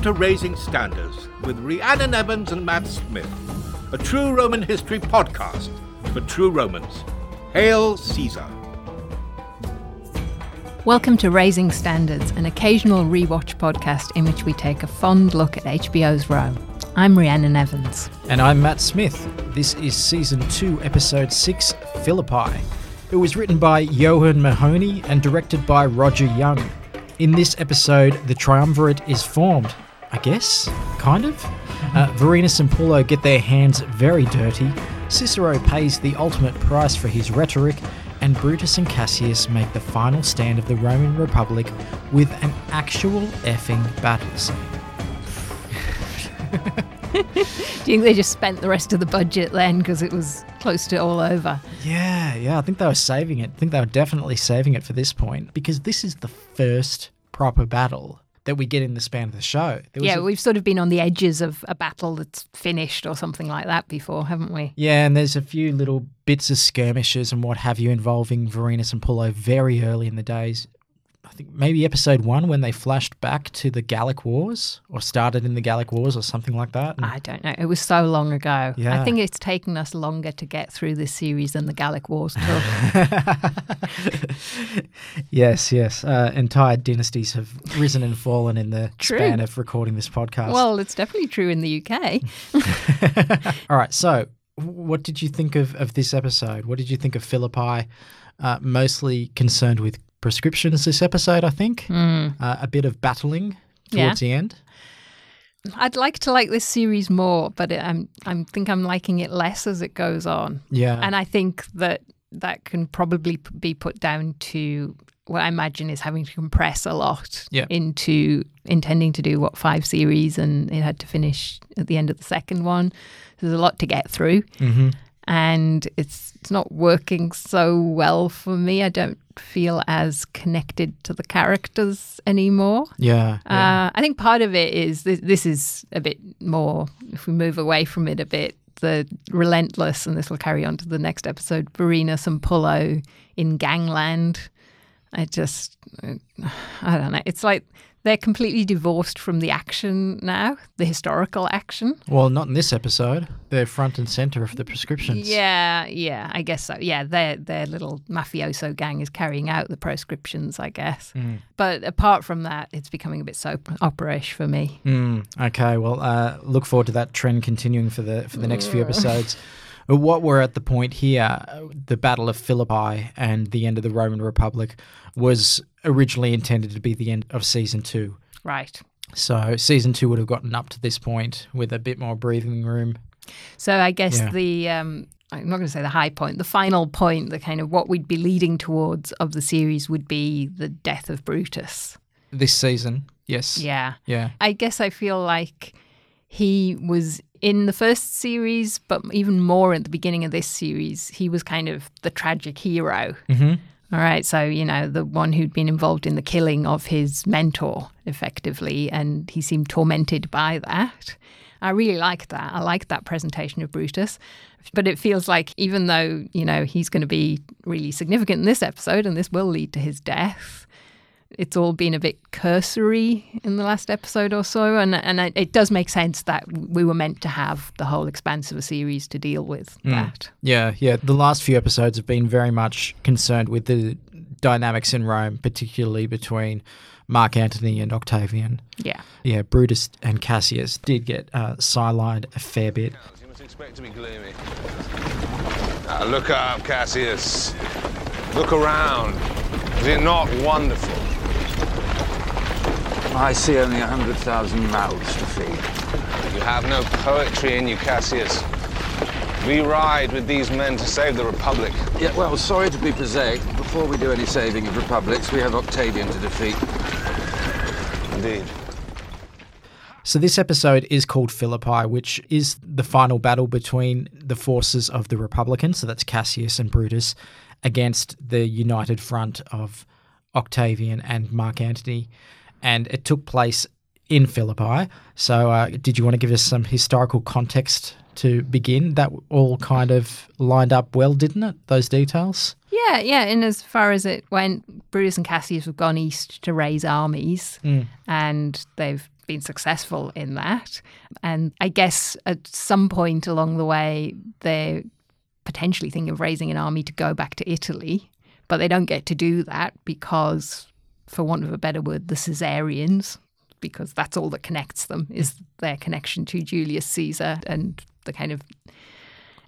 Welcome to Raising Standards with Rhiannon Evans and Matt Smith, a true Roman history podcast for true Romans. Hail Caesar! Welcome to Raising Standards, an occasional rewatch podcast in which we take a fond look at HBO's Rome. I'm Rhiannon Evans. And I'm Matt Smith. This is Season 2, Episode 6 Philippi. It was written by Johan Mahoney and directed by Roger Young. In this episode, the triumvirate is formed. I guess? Kind of? Uh, Vorenus and Pullo get their hands very dirty. Cicero pays the ultimate price for his rhetoric, and Brutus and Cassius make the final stand of the Roman Republic with an actual effing battle scene. Do you think they just spent the rest of the budget then because it was close to all over? Yeah, yeah, I think they were saving it. I think they were definitely saving it for this point because this is the first proper battle that we get in the span of the show. There was Yeah, a- we've sort of been on the edges of a battle that's finished or something like that before, haven't we? yeah, and there's a few little bits of skirmishes and what have you involving Vorenus and Pullo very early in the days. Think maybe episode one when they flashed back to the Gallic Wars or started in the Gallic Wars or something like that. And- I don't know. It was so long ago. Yeah. I think it's taken us longer to get through this series than the Gallic Wars took. yes, yes. Uh, entire dynasties have risen and fallen in the True. span of recording this podcast. well, it's definitely true in the UK. All right. So, what did you think of, of this episode? What did you think of Philippi? Uh, mostly concerned with proscriptions this episode, I think. Uh, a bit of battling towards Yeah. the end. I'd like to like this series more, but it, I'm I'm think I'm liking it less as it goes on. Yeah. And I think that that can probably be put down to what I imagine is having to compress a lot Yeah. into intending to do what five series, and it had to finish at the end of the second one. There's a lot to get through, hmm and it's it's not working so well for me. I don't feel as connected to the characters anymore. Yeah. yeah. Uh, I think part of it is this, this is a bit more, if we move away from it a bit, the relentless, and this will carry on to the next episode, Vorenus and Pullo in Gangland. I just, I don't know. It's like they're completely divorced from the action now, the historical action. well, not in this episode. They're front and center of the proscriptions. Yeah, yeah, I guess so. Yeah, their their little mafioso gang is carrying out the proscriptions, I guess. But apart from that, it's becoming a bit soap opera-ish for me. Mm, okay. Well, uh, look forward to that trend continuing for the for the next few episodes. Uh, What we're at the point here, uh, the Battle of Philippi and the end of the Roman Republic, was originally intended to be the end of season two. Right. So season two would have gotten up to this point with a bit more breathing room. So I guess Yeah. the um, I'm not going to say the high point, the final point, the kind of what we'd be leading towards of the series would be the death of Brutus. This season, yes. Yeah. Yeah. I guess I feel like he was in the first series, but even more at the beginning of this series, he was kind of the tragic hero. hmm All right, so you know the one who'd been involved in the killing of his mentor, effectively, and he seemed tormented by that. I really liked that. I liked that presentation of Brutus, but it feels like even though you know he's going to be really significant in this episode, and this will lead to his death, it's all been a bit cursory in the last episode or so, and and it, it does make sense that we were meant to have the whole expanse of a series to deal with that. Yeah, yeah. The last few episodes have been very much concerned with the dynamics in Rome, particularly between Mark Antony and Octavian. Yeah. Yeah, Brutus and Cassius did get uh, sidelined a fair bit. You must expect to be gloomy. Now look up, Cassius. Look around. Is it not wonderful? I see only a hundred thousand mouths to feed. You have no poetry in you, Cassius. We ride with these men to save the Republic. Yeah, well, sorry to be prosaic. but Before we do any saving of republics, we have Octavian to defeat. Indeed. So this episode is called Philippi, which is the final battle between the forces of the Republicans, so that's Cassius and Brutus, against the united front of Octavian and Mark Antony. And it took place in Philippi. So uh, did you want to give us some historical context to begin? That all kind of lined up well, didn't it? Those details? Yeah, yeah. And as far as it went, Brutus and Cassius have gone east to raise armies, and they've been successful in that. And I guess at some point along the way, they're potentially thinking of raising an army to go back to Italy, but they don't get to do that because, for want of a better word, the Caesarians, because that's all that connects them, is their connection to Julius Caesar and the kind of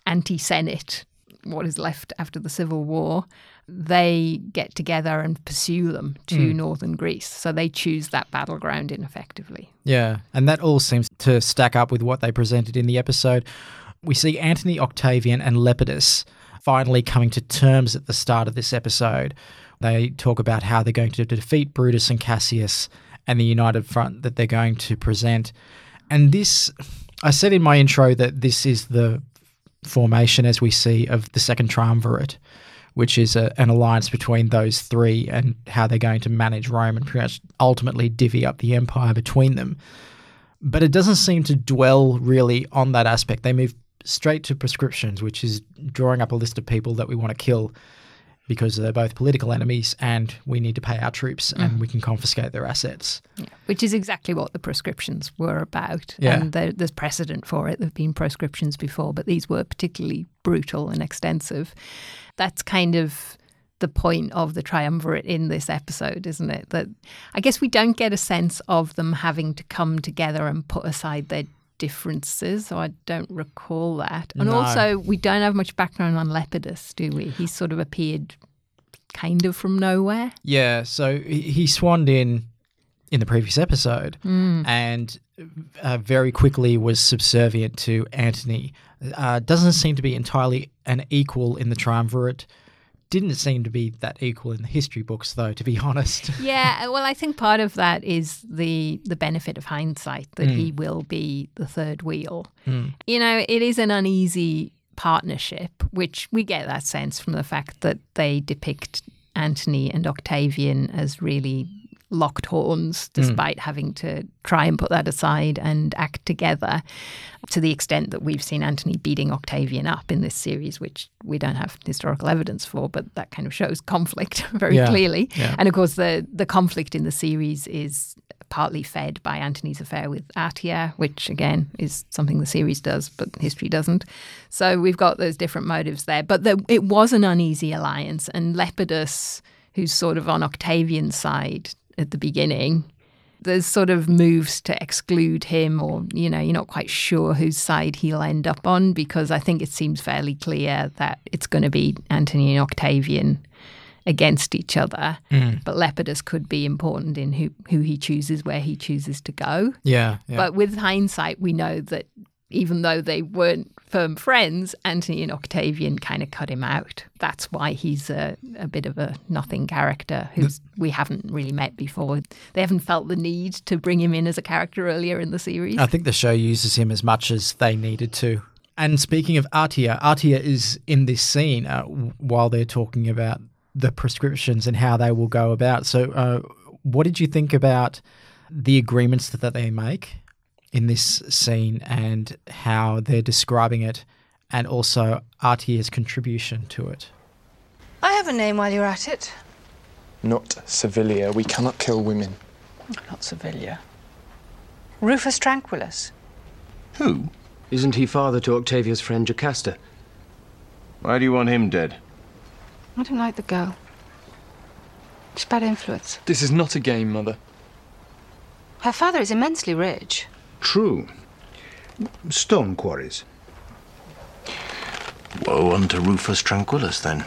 anti Senate, what is left after the Civil War, they get together and pursue them to hmm. northern Greece. So they choose that battleground ineffectively. Yeah, and that all seems to stack up with what they presented in the episode. We see Antony Octavian and Lepidus finally coming to terms at the start of this episode. They talk about how they're going to defeat Brutus and Cassius and the united front that they're going to present. And this, I said in my intro that this is the formation as we see of the second triumvirate, which is a, an alliance between those three and how they're going to manage Rome and pretty much ultimately divvy up the empire between them. But it doesn't seem to dwell really on that aspect. They move straight to proscriptions, which is drawing up a list of people that we want to kill because they're both political enemies and we need to pay our troops and mm-hmm. we can confiscate their assets. Yeah, which is exactly what the proscriptions were about. Yeah. And there, there's precedent for it. There have been proscriptions before, but these were particularly brutal and extensive. That's kind of the point of the triumvirate in this episode, isn't it? That I guess we don't get a sense of them having to come together and put aside their differences, so I don't recall that. And No. also, we don't have much background on Lepidus, do we? He sort of appeared kind of from nowhere. Yeah, so he swanned in in the previous episode and uh, very quickly was subservient to Antony. Uh, doesn't seem to be entirely an equal in the triumvirate. Didn't seem to be that equal in the history books, though, to be honest. Yeah, well, I think part of that is the the benefit of hindsight that Hmm. he will be the third wheel. You know, it is an uneasy partnership, which we get that sense from the fact that they depict Antony and Octavian as really locked horns, mm. despite having to try and put that aside and act together. To the extent that we've seen Antony beating Octavian up in this series, which we don't have historical evidence for, but that kind of shows conflict very Yeah, clearly. yeah. And of course, the the conflict in the series is partly fed by Antony's affair with Atia, which again is something the series does, but history doesn't. So we've got those different motives there. But the, it was an uneasy alliance, and Lepidus, who's sort of on Octavian's side at the beginning, there's sort of moves to exclude him, or you know, you're not quite sure whose side he'll end up on because I think it seems fairly clear that it's going to be Antony and Octavian against each other. Mm. But Lepidus could be important in who who he chooses, where he chooses to go. Yeah, yeah. But with hindsight, we know that even though they weren't firm friends, Antony and Octavian kind of cut him out. That's why he's a, a bit of a nothing character who we haven't really met before. They haven't felt the need to bring him in as a character earlier in the series. I think the show uses him as much as they needed to. And speaking of Atia, Atia is in this scene uh, while they're talking about the proscriptions and how they will go about. So, uh, what did you think about the agreements that, that they make in this scene and how they're describing it, and also Artia's contribution to it? I have a name while you're at it. Not Servilia. We cannot kill women. Not Servilia. Rufus Tranquillus. Who? Isn't he father to Octavia's friend Jocasta? Why do you want him dead? I don't like the girl. She's bad influence. This is not a game, Mother. Her father is immensely rich. True. Stone quarries. Woe unto Rufus Tranquillus, then.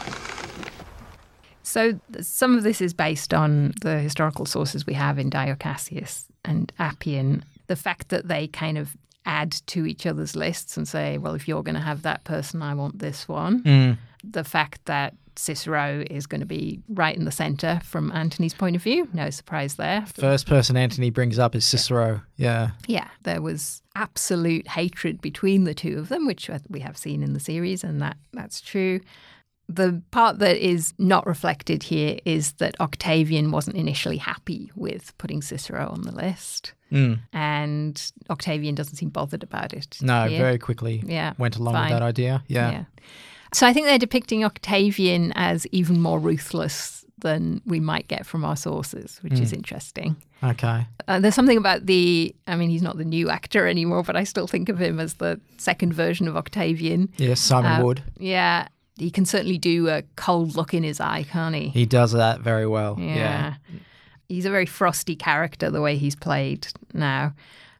So some of this is based on the historical sources we have in Dio Cassius and Appian. The fact that they kind of add to each other's lists and say, well, if you're going to have that person, I want this one. Mm. The fact that Cicero is going to be right in the centre from Antony's point of view, no surprise there. First person Antony brings up is Cicero. Yeah. Yeah, there was absolute hatred between the two of them, which we have seen in the series, and that that's true. The part that is not reflected here is that Octavian wasn't initially happy with putting Cicero on the list, mm. and Octavian doesn't seem bothered about it. No, here. very quickly Yeah, went along fine. with that idea. Yeah. Yeah. So I think they're depicting Octavian as even more ruthless than we might get from our sources, which is interesting. Okay. Uh, there's something about the, I mean, he's not the new actor anymore, but I still think of him as the second version of Octavian. Yes, Simon Uh, Wood. Yeah. He can certainly do a cold look in his eye, can't he? He does that very well. Yeah. Yeah. He's a very frosty character the way he's played now.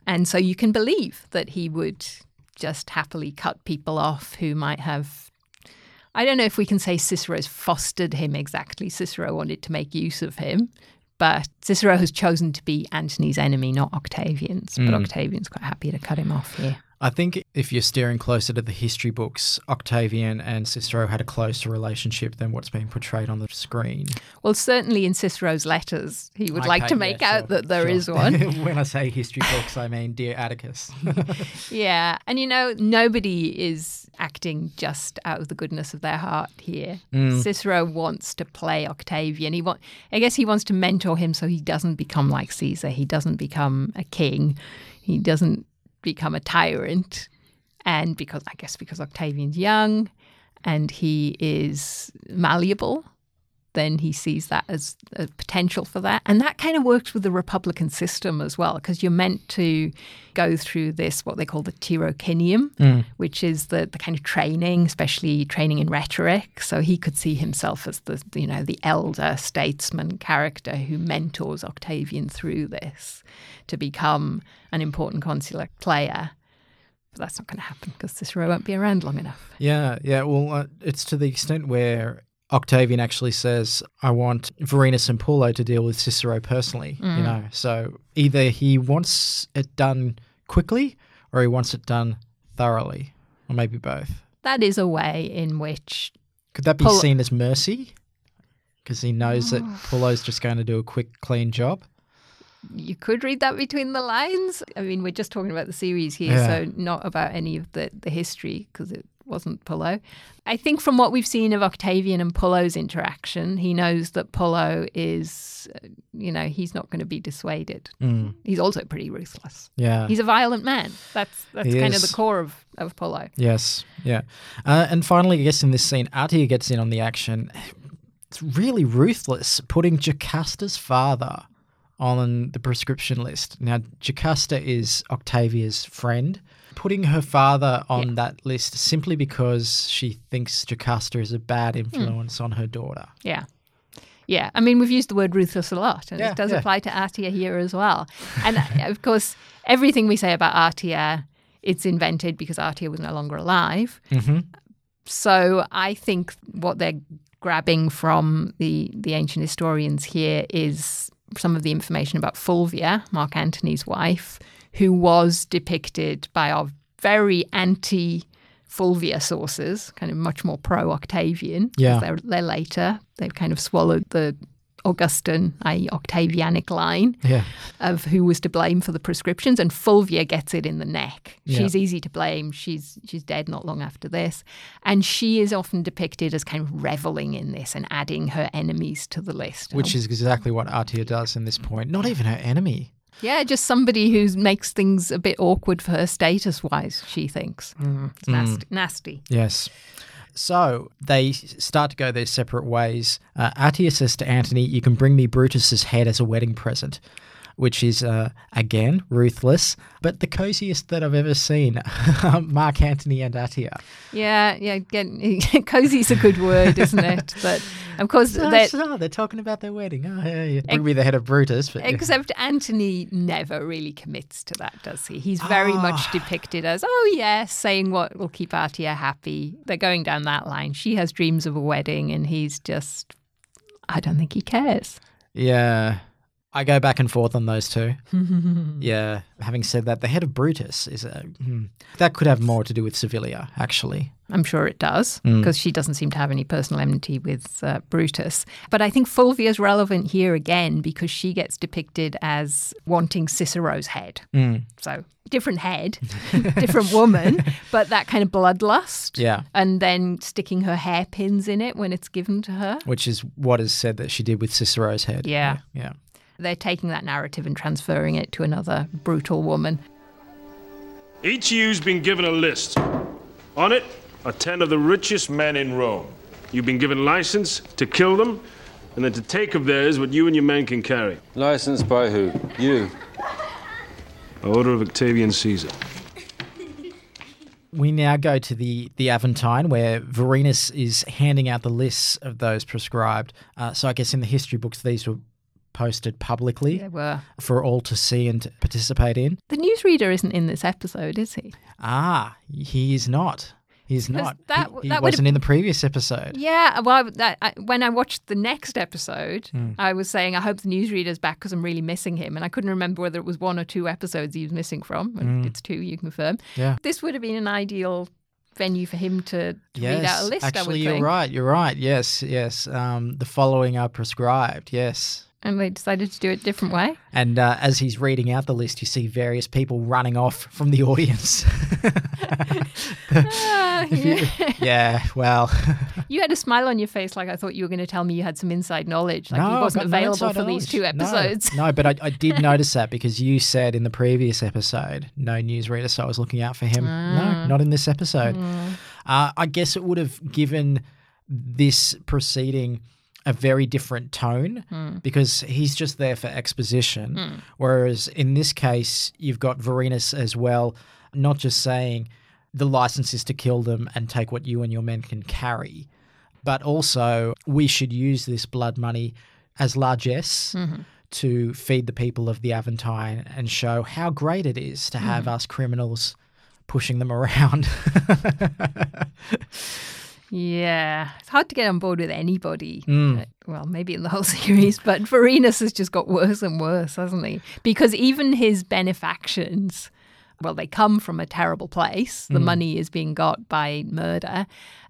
And so you can believe that he would just happily cut people off who might have. I don't know if we can say Cicero's fostered him exactly. Cicero wanted to make use of him, but Cicero has chosen to be Antony's enemy, not Octavian's. But hmm. Octavian's quite happy to cut him off here. I think if you're steering closer to the history books, Octavian and Cicero had a closer relationship than what's being portrayed on the screen. Well, certainly in Cicero's letters, he would like Okay, to yeah, make sure, out that there sure. is one. when I say history books, I mean Dear Atticus. Yeah, and you know, nobody is acting just out of the goodness of their heart here. Mm. Cicero wants to play Octavian. He want, I guess, he wants to mentor him so he doesn't become like Caesar. He doesn't become a king. He doesn't become a tyrant. And because I guess because Octavian's young and he is malleable, then he sees that as a potential for that. And that kind of works with the Republican system as well, because you're meant to go through this, what they call the Tirocinium, which is the, the kind of training, especially training in rhetoric. So he could see himself as the, you know, the elder statesman character who mentors Octavian through this to become an important consular player. But that's not going to happen because Cicero won't be around long enough. yeah, yeah. Well, uh, it's to the extent where Octavian actually says, I want Vorenus and Pullo to deal with Cicero personally, you mm. know. So either he wants it done quickly or he wants it done thoroughly, or maybe both. That is a way in which Could that be seen as mercy? Because he knows that oh. Pullo's just going to do a quick, clean job. you could read that between the lines. I mean, we're just talking about the series here, Yeah. so not about any of the, the history because it wasn't Pullo. I think from what we've seen of Octavian and Pullo's interaction, he knows that Pullo is, uh, you know, he's not going to be dissuaded. He's also pretty ruthless. Yeah. He's a violent man. That's that's He kind of the core of, of Pullo. Yes, yeah. Uh, and finally, I guess in this scene, Atia gets in on the action. It's really ruthless, putting Jocasta's father on the proscription list. Now, Jocasta is Octavia's friend. Putting her father on that list simply because she thinks Jocasta is a bad Hmm. influence on her daughter. Yeah. Yeah, I mean, we've used the word ruthless a lot, and Yeah, it does yeah. apply to Atia here as well. And uh, of course, everything we say about Atia, it's invented because Atia was no longer alive. Mm-hmm. So I think what they're grabbing from the, the ancient historians here is some of the information about Fulvia, Mark Antony's wife, who was depicted by our very anti Fulvia sources, kind of much more pro Octavian. Yeah. They're, they're later. They've kind of swallowed the Augustan, i.e., Octavianic line Yeah. of who was to blame for the proscriptions, and Fulvia gets it in the neck. Yeah. She's easy to blame. She's she's dead not long after this, and she is often depicted as kind of reveling in this and adding her enemies to the list. Which is exactly what Atia does in this point. Not even her enemy. Yeah, just somebody who makes things a bit awkward for her status wise. She thinks it's nasty. nasty. Yes. So they start to go their separate ways. Uh, Atia says to Antony, You can bring me Brutus's head as a wedding present, which is, uh, again, ruthless, but the coziest that I've ever seen. Mark Antony and Atia. Yeah, yeah. Get, cozy's a good word, isn't it? But of course, that they're talking about their wedding. Oh, yeah, yeah. Bring me the head of Brutus. But Except Antony never really commits to that, does he? He's very Ah. much depicted as, oh, yes, saying what will keep Atia happy. They're going down that line. She has dreams of a wedding, and he's just, I don't think he cares. yeah. I go back and forth on those two. yeah. Having said that, the head of Brutus is a. hmm, that could have more to do with Servilia, actually. I'm sure it does, Mm. because she doesn't seem to have any personal enmity with uh, Brutus. But I think Fulvia's relevant here again because she gets depicted as wanting Cicero's head. Mm. So, different head, different woman, but that kind of bloodlust. Yeah. And then sticking her hairpins in it when it's given to her. Which is what is said that she did with Cicero's head. Yeah. Yeah. They're taking that narrative and transferring it to another brutal woman. Each of you's been given a list. On it are ten of the richest men in Rome. You've been given license to kill them and then to take of theirs what you and your men can carry. License by who? You. By order of Octavian Caesar. We now go to the, the Aventine where Vorenus is handing out the lists of those proscribed. Uh, so I guess in the history books, these were posted publicly They were. for all to see and participate in. The newsreader isn't in this episode, is he? Ah, he is not. He's Because not. that- he he that wasn't in the previous episode. Yeah, well, that, I, when I watched the next episode, Hmm. I was saying I hope the newsreader's back because I'm really missing him, and I couldn't remember whether it was one or two episodes he was missing from. And Mm. It's two, you confirm. Yeah. This would have been an ideal venue for him to, to Yes, read out a list. I actually, you're right. You're right. Yes, yes. Um, the following are proscribed. Yes. And we decided to do it a different way. And uh, as he's reading out the list, you see various people running off from the audience. Ah, If you- yeah. well, You had a smile on your face, like I thought you were going to tell me you had some inside knowledge, like no, he wasn't no available inside for these two knowledge. No, episodes. No, but I, I did notice that because you said in the previous episode, no newsreader, so I was looking out for him. Ah. No, not in this episode. Mm. Uh, I guess it would have given this proceeding a very different tone Hmm. because he's just there for exposition. Hmm. Whereas in this case, you've got Vorenus as well, not just saying the license is to kill them and take what you and your men can carry, but also we should use this blood money as largesse Mhm. to feed the people of the Aventine and show how great it is to have Mhm. us criminals pushing them around. Yeah, it's hard to get on board with anybody. Mm. Well, maybe in the whole series, but Vorenus has just got worse and worse, hasn't he? Because even his benefactions, well, they come from a terrible place. The Mm. money is being got by murder.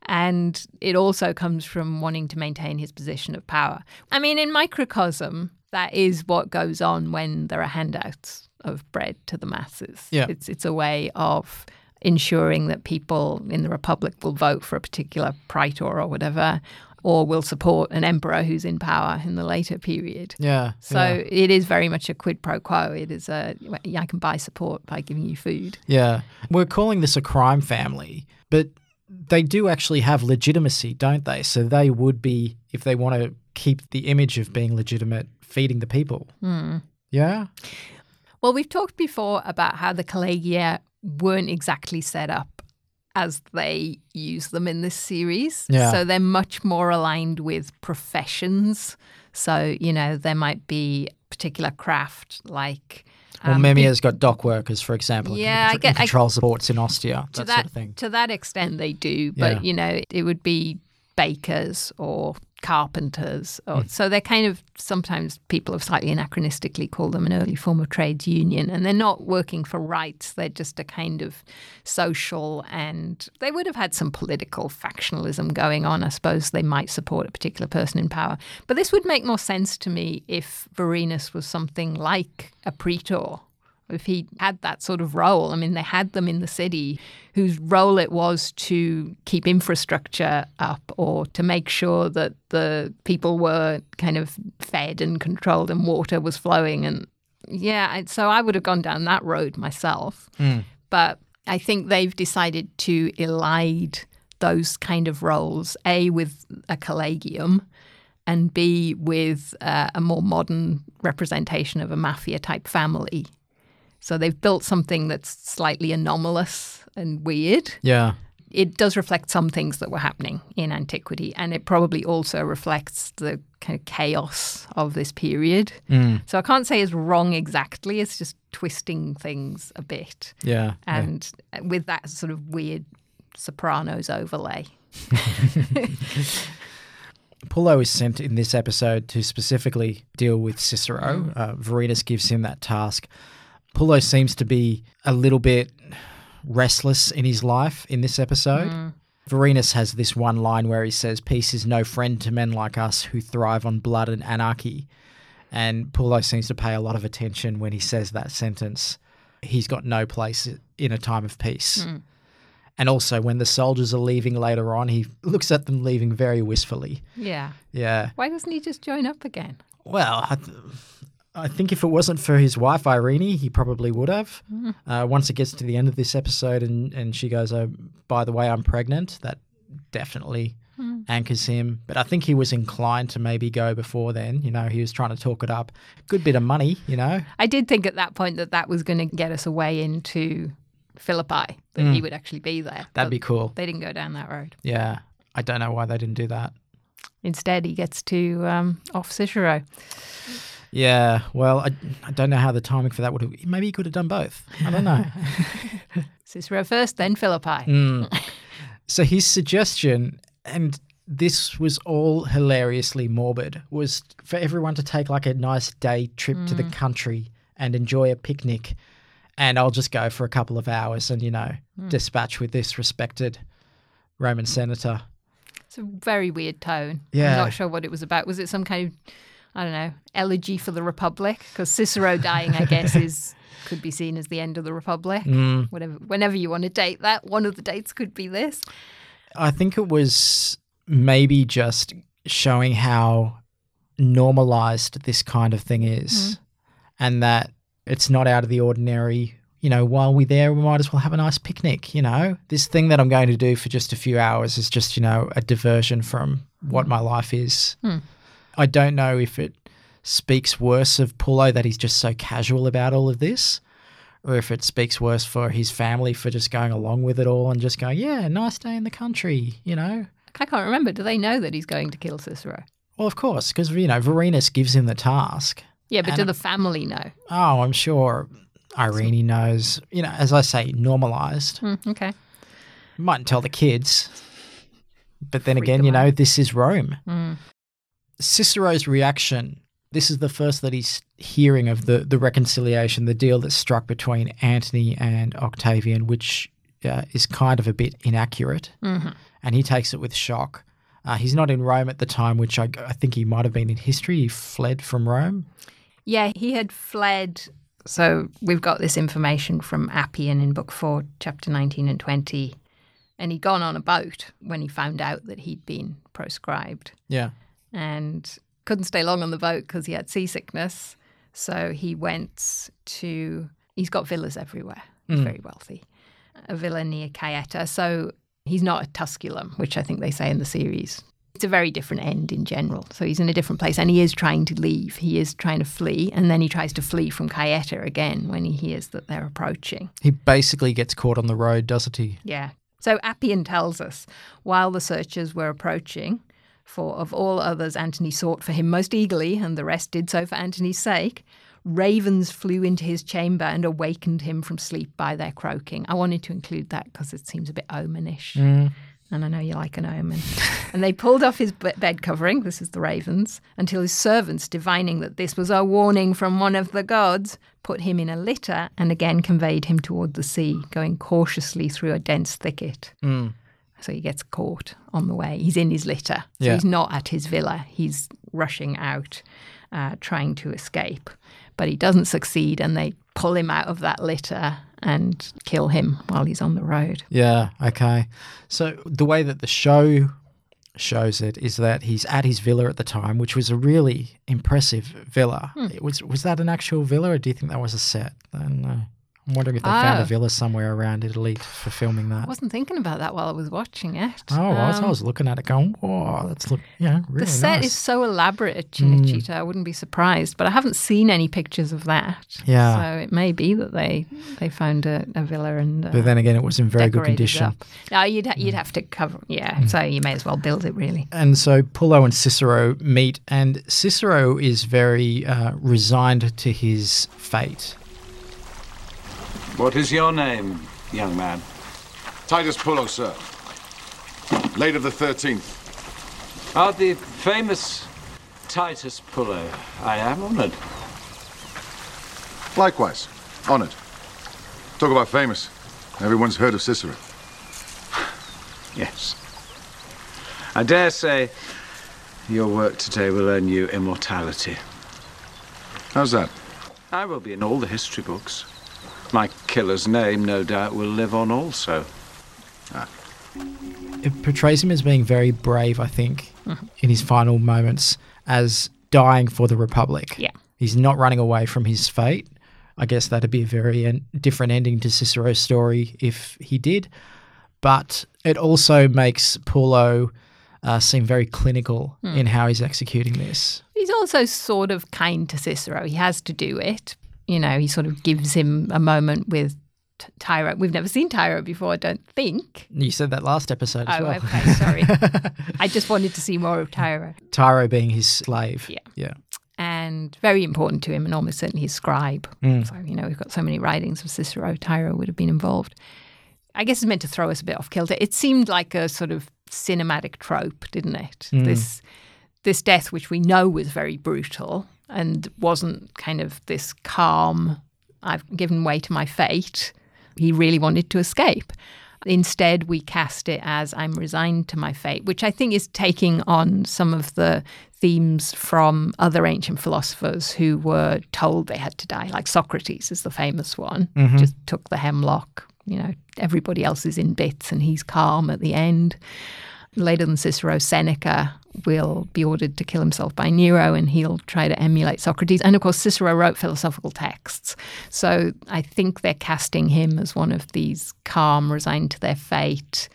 And it also comes from wanting to maintain his position of power. I mean, in microcosm, that is what goes on when there are handouts of bread to the masses. Yeah. It's, it's a way of ensuring that people in the Republic will vote for a particular praetor or whatever, or will support an emperor who's in power in the later period. Yeah, So yeah. it is very much a quid pro quo. It is a, I can buy support by giving you food. Yeah. We're calling this a crime family, but they do actually have legitimacy, don't they? So they would be, if they want to keep the image of being legitimate, feeding the people. Hmm. Yeah. Well, we've talked before about how the collegia weren't exactly set up as they use them in this series. Yeah. So they're much more aligned with professions. So, you know, there might be particular craft like. Well, um, Memmio's got dock workers, for example. Yeah, I and get- I- control supports in Ostia, to that, that sort of thing. to that extent they do but Yeah. you know it would be bakers or carpenters. Or Mm. so they're kind of sometimes people have slightly anachronistically called them an early form of trades union and they're not working for rights they're just a kind of social and they would have had some political factionalism going on i suppose they might support a particular person in power. But this would make more sense to me if Vorenus was something like a praetor if he had that sort of role. I mean, they had them in the city whose role it was to keep infrastructure up or to make sure that the people were kind of fed and controlled and water was flowing. And yeah, so I would have gone down that road myself. Mm. But I think they've decided to elide those kind of roles, A, with a collegium, and B, with uh, a more modern representation of a mafia type family. So they've built something that's slightly anomalous and weird. Yeah. It does reflect some things that were happening in antiquity, and it probably also reflects the kind of chaos of this period. Mm. So I can't say it's wrong exactly, it's just twisting things a bit. Yeah, yeah. And with that sort of weird Sopranos overlay. Pullo is sent in this episode to specifically deal with Cicero. Uh, Vorenus gives him that task. Pullo seems to be a little bit restless in his life in this episode. Mm. Vorenus has this one line where he says, Peace is no friend to men like us who thrive on blood and anarchy. And Pullo seems to pay a lot of attention when he says that sentence. He's got no place in a time of peace. Mm. And also, when the soldiers are leaving later on, he looks at them leaving very wistfully. Yeah. Yeah. Why doesn't he just join up again? Well, I, th- I think if it wasn't for his wife Irene, he probably would have. Mm. Uh, once it gets to the end of this episode, and and she goes, "Oh, by the way, I'm pregnant," that definitely Mm. anchors him. But I think he was inclined to maybe go before then. You know, he was trying to talk it up. Good bit of money, you know. I did think at that point that that was going to get us away into Philippi, that he Mm. would actually be there. That'd be cool. They didn't go down that road. Yeah. I don't know why they didn't do that. Instead, he gets to um, off Cicero. Yeah, well, I, I don't know how the timing for that would have. Maybe he could have done both. I don't know. Cicero first, then Philippi. Mm. So his suggestion, and this was all hilariously morbid, was for everyone to take like a nice day trip to the Mm. country and enjoy a picnic. And I'll just go for a couple of hours and, you know, Mm. dispatch with this respected Roman senator. It's a very weird tone. Yeah. I'm not sure what it was about. Was it some kind of, I don't know, elegy for the Republic? Because Cicero dying, I guess, is could be seen as the end of the Republic. Mm. Whatever, whenever you want to date that, one of the dates could be this. I think it was maybe just showing how normalized this kind of thing is and that it's not out of the ordinary. You know, while we're there, we might as well have a nice picnic. You know, this thing that I'm going to do for just a few hours is just, you know, a diversion from what my life is. Hmm. I don't know if it speaks worse of Pullo that he's just so casual about all of this, or if it speaks worse for his family for just going along with it all and just going, yeah, nice day in the country, you know? I can't remember. Do they know that he's going to kill Cicero? Well, of course, because, you know, Vorenus gives him the task. Yeah, but do the family know? Oh, I'm sure Irene knows, you know, as I say, normalized. Hmm, okay. Mightn't tell the kids. But then Freak again, you know, out. this is Rome. Hmm. Cicero's reaction this is the first that he's hearing of the, the reconciliation, the deal that's struck between Antony and Octavian, which uh, is kind of a bit inaccurate. Mhm. And he takes it with shock. Uh, he's not in Rome at the time, which I, I think he might have been in history. He fled from Rome. Yeah, he had fled. So we've got this information from Appian in Book 4, Chapter 19 and 20. And he'd gone on a boat when he found out that he'd been proscribed Yeah. And couldn't stay long on the boat because he had seasickness. So he went to, he's got villas everywhere. He's Mm. very wealthy. A villa near Caieta. So he's not at Tusculum, which I think they say in the series. It's a very different end in general. So he's in a different place and he is trying to leave. He is trying to flee. And then he tries to flee from Caieta again when he hears that they're approaching. He basically gets caught on the road, doesn't he? Yeah. So Appian tells us while the searchers were approaching, for of all others Antony sought for him most eagerly, and the rest did so for Antony's sake, ravens flew into his chamber and awakened him from sleep by their croaking. I wanted to include that because it seems a bit omenish. Mm. And I know you like an omen. and they pulled off his bed covering, this is the ravens, until his servants, divining that this was a warning from one of the gods, put him in a litter and again conveyed him toward the sea, going cautiously through a dense thicket. Mm. So he gets caught on the way. He's in his litter. So Yeah. he's not at his villa. He's rushing out, uh, trying to escape. But he doesn't succeed, and they pull him out of that litter and kill him while he's on the road. Yeah, okay. So the way that the show shows it is that he's at his villa at the time, which was a really impressive villa. Hmm. Was was that an actual villa or do you think that was a set? I don't know. I'm wondering if they found Oh. a villa somewhere around Italy for filming that. I wasn't thinking about that while I was watching it. Oh, I was, I Um, was looking at it going, whoa, that's look, yeah, really the set nice. is so elaborate at Mm. Cinecittà. I wouldn't be surprised, but I haven't seen any pictures of that. Yeah. So it may be that they they found a, a villa and. Uh, But then again, it was in very good condition. No, you'd ha- you'd have to cover. Yeah, so you may as well build it really. And so Pullo and Cicero meet, and Cicero is very uh, resigned to his fate. What is your name, young man? Titus Pullo, sir. Late of the 13th. Ah, the famous Titus Pullo. I am honored. Likewise. Honored. Talk about famous. Everyone's heard of Cicero. Yes. I dare say your work today will earn you immortality. How's that? I will be in all the history books. My killer's name, no doubt, will live on also. It portrays him as being very brave, I think, in his final moments, as dying for the Republic. Yeah. He's not running away from his fate. I guess that'd be a very en- different ending to Cicero's story if he did. But it also makes Pullo uh, seem very clinical Hmm. in how he's executing this. He's also sort of kind to Cicero. He has to do it. You know, he sort of gives him a moment with Tiro. We've never seen Tiro before, I don't think. You said that last episode as oh, well. okay, sorry. I just wanted to see more of Tiro. Tiro being his slave. Yeah. Yeah. And very important to him, and almost certainly his scribe. Mm. So, you know, we've got so many writings of Cicero. Tyro would have been involved. I guess it's meant to throw us a bit off kilter. It seemed like a sort of cinematic trope, didn't it? Mm. This this death, which we know was very brutal and wasn't kind of this calm, I've given way to my fate. He really wanted to escape. Instead, we cast it as I'm resigned to my fate, which I think is taking on some of the themes from other ancient philosophers who were told they had to die, like Socrates is the famous one, Mhm. just took the hemlock. You know, everybody else is in bits and he's calm at the end. Later than Cicero, Seneca will be ordered to kill himself by Nero and he'll try to emulate Socrates. And of course, Cicero wrote philosophical texts. So I think they're casting him as one of these calm, resigned to their fate,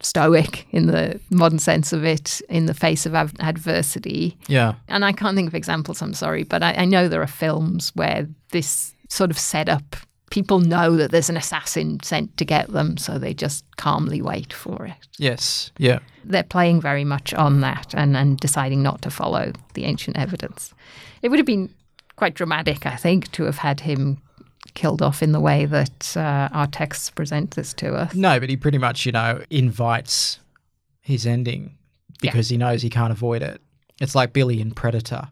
stoic in the modern sense of it, in the face of adversity. Yeah. And I can't think of examples, I'm sorry, but I, I know there are films where this sort of setup, people know that there's an assassin sent to get them, so they just calmly wait for it. Yes. Yeah. They're playing very much on that and, and deciding not to follow the ancient evidence. It would have been quite dramatic, I think, to have had him killed off in the way that uh, our texts present this to us. No, but he pretty much, you know, invites his ending because he knows he can't avoid it. It's like Billy in Predator.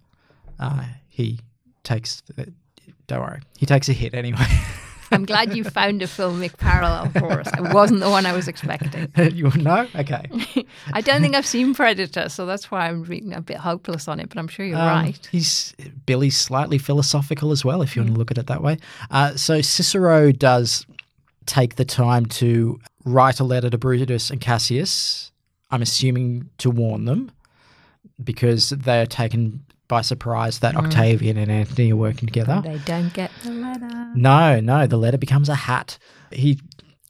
Uh, he takes, the, don't worry, he takes a hit anyway. I'm glad you found a filmic parallel for us. It wasn't the one I was expecting. you know? Okay. I don't think I've seen Predator, so that's why I'm being a bit hopeless on it, but I'm sure you're Um, right. He's Billy's slightly philosophical as well, if you want to look at it that way. Uh, so Cicero does take the time to write a letter to Brutus and Cassius. I'm assuming to warn them because they are taken by surprise that Mm. Octavian and Antony are working together. They don't get the letter. No, no, the letter becomes a hat. He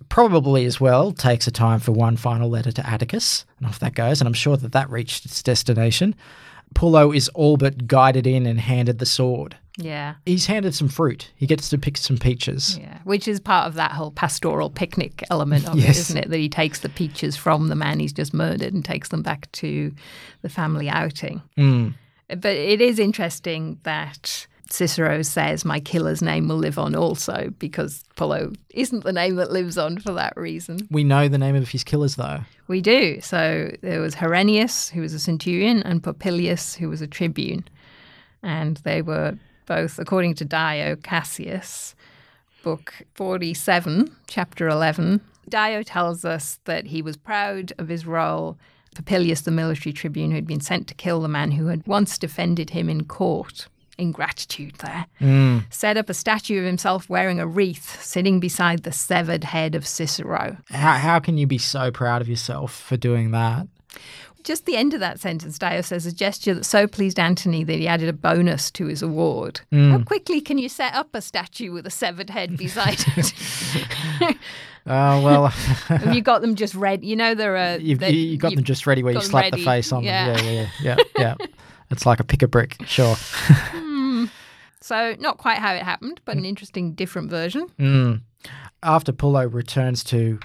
probably as well takes a time for one final letter to Atticus, and off that goes. And I'm sure that that reached its destination. Pullo is all but guided in and handed the sword. Yeah. He's handed some fruit. He gets to pick some peaches. Yeah, which is part of that whole pastoral picnic element of it, Yes. isn't it? That he takes the peaches from the man he's just murdered and takes them back to the family outing. Mm. But it is interesting that Cicero says, My killer's name will live on also, because Pullo isn't the name that lives on for that reason. We know the name of his killers, though. We do. So there was Herennius, who was a centurion, and Popilius, who was a tribune. And they were both, according to Dio Cassius, book 47, chapter 11. Dio tells us that he was proud of his role. Popilius, the military tribune who had been sent to kill the man who had once defended him in court, in gratitude there, Mm. set up a statue of himself wearing a wreath, sitting beside the severed head of Cicero. How, how can you be so proud of yourself for doing that? Just the end of that sentence, Dio says, a gesture that so pleased Antony that he added a bonus to his award. Mm. How quickly can you set up a statue with a severed head beside it? Oh, well. Have you got them just ready? You know, there are. You've, you got them you've just ready where you slap ready. the face on Yeah. them. Yeah, yeah, yeah. yeah. It's like a pick a brick, sure. Hmm. So, not quite how it happened, but an interesting, different version. Mm. After Pullo returns to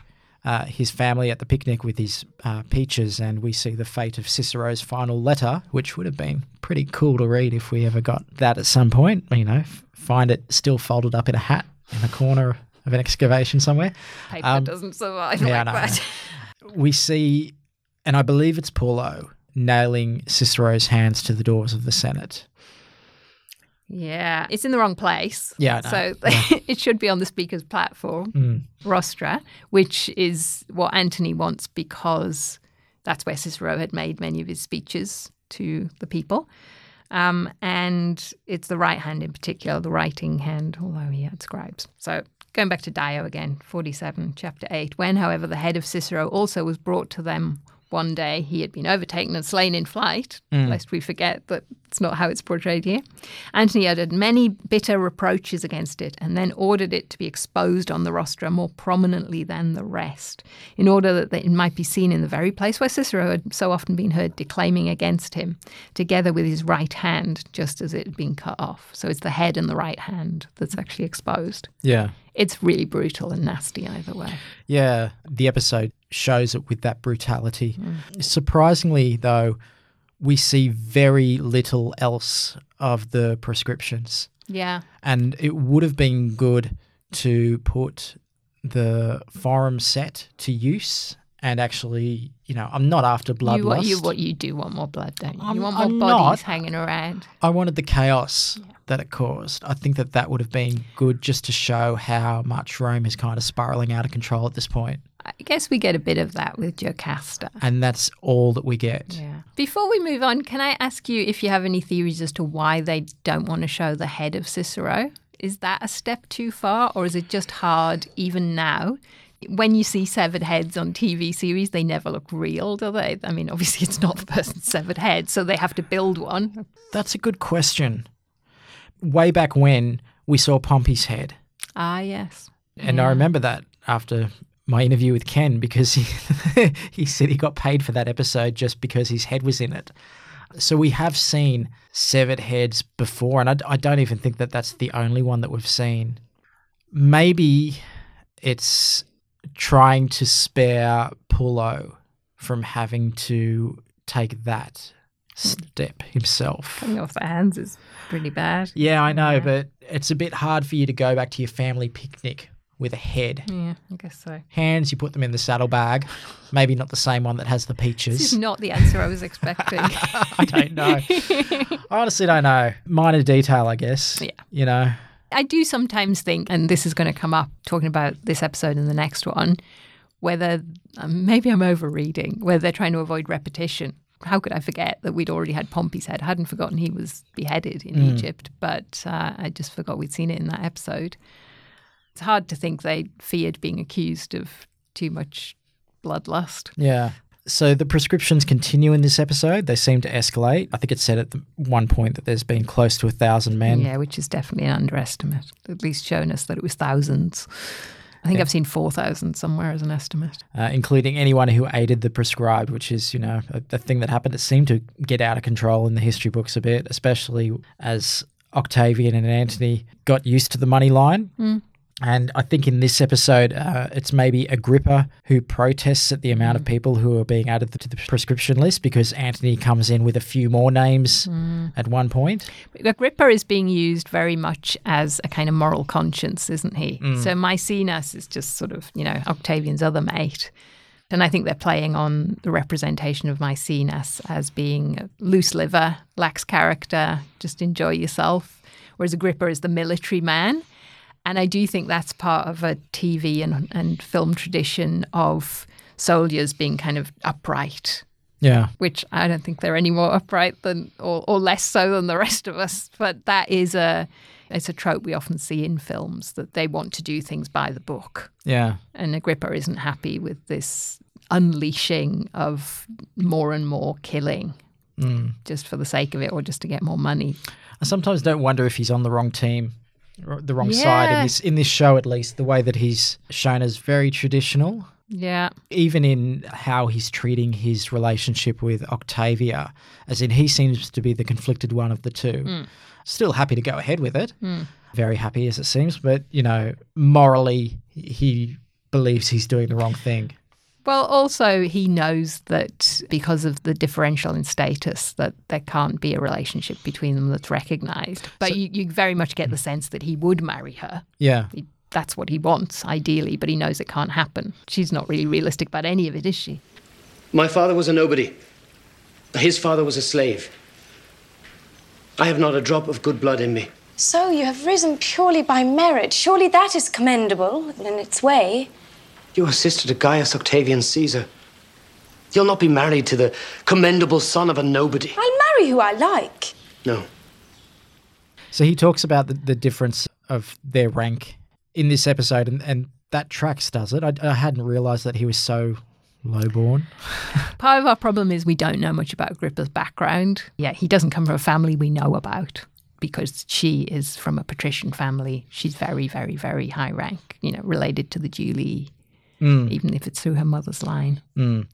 uh, his family at the picnic with his uh, peaches, and we see the fate of Cicero's final letter, which would have been pretty cool to read if we ever got that at some point. You know, f- find it still folded up in a hat in a corner of an excavation somewhere. Paper Um, doesn't survive yeah, like know. that. We see, and I believe it's Pullo nailing Cicero's hands to the doors of the Senate. Yeah, it's in the wrong place. Yeah, know. So it should be on the speaker's platform, Mm. rostra, which is what Antony wants because that's where Cicero had made many of his speeches to the people. Um, and it's the right hand in particular, the writing hand, although he had scribes. So Going back to Dio again, 47, chapter 8. When, however, the head of Cicero also was brought to them one day he had been overtaken and slain in flight, Mm. lest we forget that it's not how it's portrayed here. Antony uttered many bitter reproaches against it and then ordered it to be exposed on the rostra more prominently than the rest, in order that it might be seen in the very place where Cicero had so often been heard declaiming against him, together with his right hand, just as it had been cut off. So it's the head and the right hand that's actually exposed. Yeah. It's really brutal and nasty either way. Yeah, the episode shows it with that brutality. Mm. Surprisingly, though, we see very little else of the proscriptions. Yeah. And it would have been good to put the forum set to use and actually, you know, I'm not after bloodlust. You, you, what you do want more blood, don't you? I'm- you want more I'm bodies not. hanging around. I wanted the chaos that it caused. I think that that would have been good just to show how much Rome is kind of spiraling out of control at this point. I guess we get a bit of that with Jocasta. And that's all that we get. Yeah. Before we move on, can I ask you if you have any theories as to why they don't want to show the head of Cicero? Is that a step too far, or is it just hard even now? When you see severed heads on TV series, they never look real, do they? I mean, obviously, it's not the person's severed head, so they have to build one. That's a good question. Way back when we saw Pompey's head, Ah, yes. and I remember that after my interview with Ken because he he said he got paid for that episode just because his head was in it. So we have seen severed heads before, and I, I don't even think that that's the only one that we've seen. Maybe it's trying to spare Pullo from having to take that step himself. Cutting off the hands is pretty bad. Yeah, I know, but it's a bit hard for you to go back to your family picnic with a head. Yeah, I guess so. Hands, you put them in the saddlebag. Maybe not the same one that has the This peaches. is not the answer I was expecting. I don't know. I honestly don't know. Minor detail, I guess. Yeah. You know. I do sometimes think, and this is going to come up talking about this episode and the next one, whether um, maybe I'm overreading, whether they're trying to avoid repetition. How could I forget that we'd already had Pompey's head? I hadn't forgotten he was beheaded in Mm. Egypt, but uh, I just forgot we'd seen it in that episode. It's hard to think they feared being accused of too much bloodlust. Yeah. So the proscriptions continue in this episode. They seem to escalate. I think it said at the one point that there's been close to a thousand men. Yeah, which is definitely an underestimate. At least shown us that it was thousands. I think Yeah. I've seen 4,000 somewhere as an estimate. uh, including anyone who aided the proscribed, which is, you know, a, a thing that happened. It seemed to get out of control in the history books a bit, especially as Octavian and Antony got used to the money line. Mm. And I think in this episode, uh, it's maybe Agrippa who protests at the amount of people who are being added to the proscription list because Antony comes in with a few more names Mm. at one point. Agrippa is being used very much as a kind of moral conscience, isn't he? Mm. So Maecenas is just sort of, you know, Octavian's other mate. And I think they're playing on the representation of Maecenas as being a loose liver, lacks character, just enjoy yourself. Whereas Agrippa is the military man. And I do think that's part of a TV and, and film tradition of soldiers being kind of upright Yeah. which I don't think they're any more upright than or, or less so than the rest of us. But that is a it's a trope we often see in films that they want to do things by the book. Yeah. And Agrippa isn't happy with this unleashing of more and more killing Mm. just for the sake of it or just to get more money. I sometimes don't wonder if he's on the wrong team, the wrong side in this in this show at least. The way that he's shown as very traditional, Yeah. even in how he's treating his relationship with Octavia, as in he seems to be the conflicted one of the two. Mm. Still happy to go ahead with it, Mm. very happy as it seems, but you know, morally he believes he's doing the wrong thing. Well, also he knows that because of the differential in status, that there can't be a relationship between them that's recognised. But you, you very much get the sense that he would marry her. Yeah. He, that's what he wants, ideally, but he knows it can't happen. She's not really realistic about any of it, is she? My father was a nobody. His father was a slave. I have not a drop of good blood in me. So you have risen purely by merit. Surely that is commendable in its way. You are sister to Gaius Octavian Caesar. You'll not be married to the commendable son of a nobody. I'll marry who I like. No. So he talks about the, the difference of their rank in this episode, and, and that tracks, does it? I, I hadn't realized that he was so Lowborn. Part of our problem is we don't know much about Agrippa's background. Yeah, he doesn't come from a family we know about because she is from a patrician family. She's very, very, very high rank, you know, related to the Julii, Mm. even if it's through her mother's line. Mm.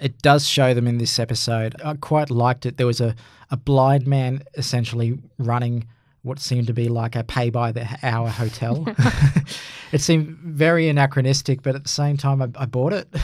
It does show them in this episode. I quite liked it. There was a, a blind man essentially running what seemed to be like a pay by the hour hotel. it seemed very anachronistic, but at the same time, I, I bought it.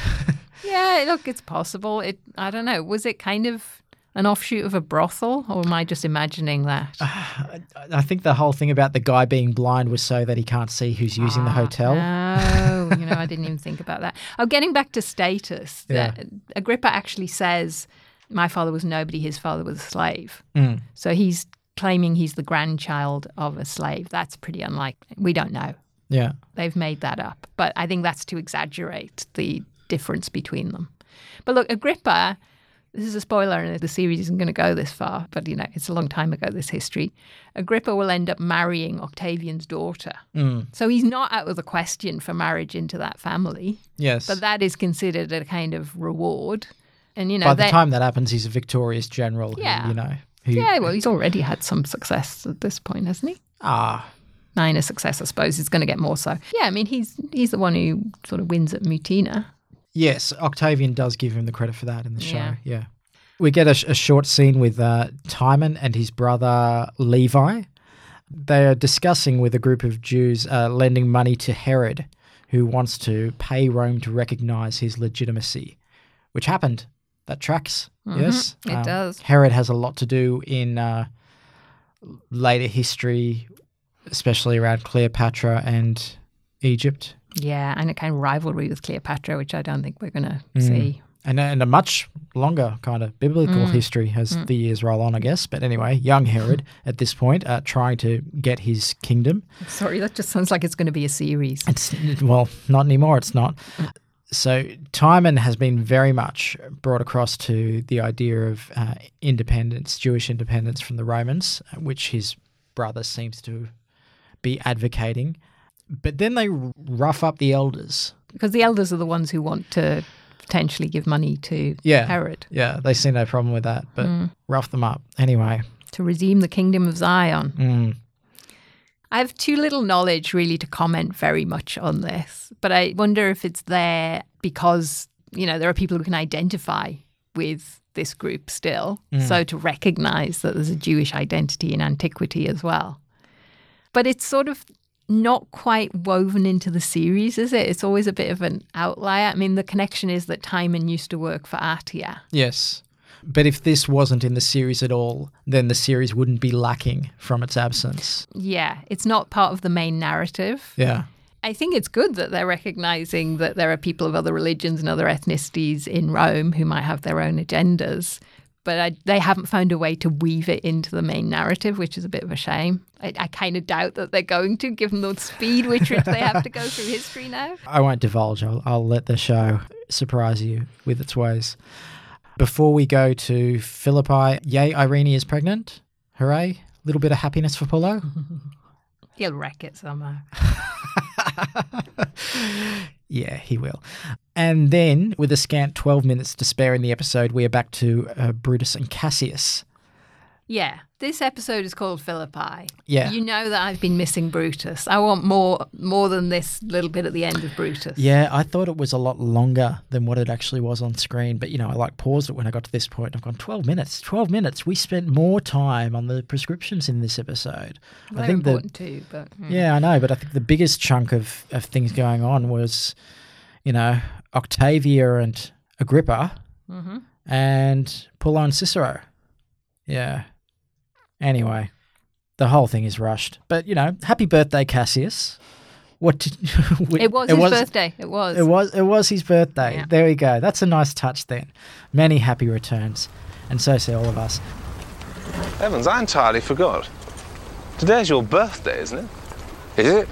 Yeah, look, it's possible. It I don't know. Was it kind of an offshoot of a brothel, or am I just imagining that? I think the whole thing about the guy being blind was so that he can't see who's using the hotel. Oh, you know, I didn't even think about that. Oh, getting back to status, that Agrippa actually says, "My father was nobody; his father was a slave." Mm. So he's claiming he's the grandchild of a slave. That's pretty unlikely. We don't know. Yeah. They've made that up, but I think that's to exaggerate the difference between them. But look, Agrippa. This is a spoiler, and the series isn't going to go this far, but you know, it's a long time ago, this history. Agrippa will end up marrying Octavian's daughter. Mm. So he's not out of the question for marriage into that family. Yes. But that is considered a kind of reward. And, you know, By the time that happens, he's a victorious general. who, Yeah. you know. Who, yeah, well, he's already had some success at this point, hasn't he? Ah. Minor success, I suppose. He's going to get more so. Yeah, I mean, he's he's the one who sort of wins at Mutina. Yes, Octavian does give him the credit for that in the show. Yeah. Yeah. We get a, a short scene with uh, Timon and his brother Levi. They are discussing with a group of Jews uh, lending money to Herod, who wants to pay Rome to recognize his legitimacy, which happened. That tracks. Mhm, Yes, it Um, does. Herod has a lot to do in uh, later history, especially around Cleopatra and Egypt. Yeah, and a kind of rivalry with Cleopatra, which I don't think we're going to Mm. see. And, and a much longer kind of biblical Mm. history as Mm. the years roll on, I guess. But anyway, young Herod at this point, uh, trying to get his kingdom. Sorry, that just sounds like it's going to be a series. It's well, not anymore. It's not. So Timon has been very much brought across to the idea of uh, independence, Jewish independence from the Romans, uh, which his brother seems to be advocating. But then they rough up the elders. Because the elders are the ones who want to potentially give money to Yeah, Herod Yeah, they see no problem with that, but Mm. rough them up anyway. to redeem the kingdom of Zion. Mm. I have too little knowledge really to comment very much on this, but I wonder if it's there because, you know, there are people who can identify with this group still. Mm. So to recognize that there's a Jewish identity in antiquity as well. But it's sort of not quite woven into the series, is it? It's always a bit of an outlier. I mean, the connection is that Timon used to work for Atia. Yes. But if this wasn't in the series at all, then the series wouldn't be lacking from its absence. Yeah, it's not part of the main narrative. Yeah. I think it's good that they're recognizing that there are people of other religions and other ethnicities in Rome who might have their own agendas, but I, they haven't found a way to weave it into the main narrative, which is a bit of a shame. I, I kind of doubt that they're going to, given the speed with which they have to go through history now. I won't divulge. I'll, I'll let the show surprise you with its ways. Before we go to Philippi, yay, Irene is pregnant. Hooray. Little bit of happiness for Pullo. He'll wreck it somehow. Yeah, he will. And then, with a scant 12 minutes to spare in the episode, we are back to uh, Brutus and Cassius. Yeah, this episode is called Philippi. Yeah. You know that I've been missing Brutus. I want more more than this little bit at the end of Brutus. Yeah, I thought it was a lot longer than what it actually was on screen, but you know, I like paused it when I got to this point. I've gone 12 minutes. 12 minutes. We spent more time on the proscriptions in this episode. They're I think the important too, but mm. Yeah, I know, but I think the biggest chunk of, of things going on was, you know, Octavia and Agrippa Mhm. and Pullo and Cicero. Yeah. Anyway, the whole thing is rushed. But, you know, happy birthday, Cassius. What did, It was his birthday. It was. It was it was his birthday. Yeah. There we go. That's a nice touch then. Many happy returns. And so say all of us. Evans, I entirely forgot. Today's your birthday, isn't it? Is it?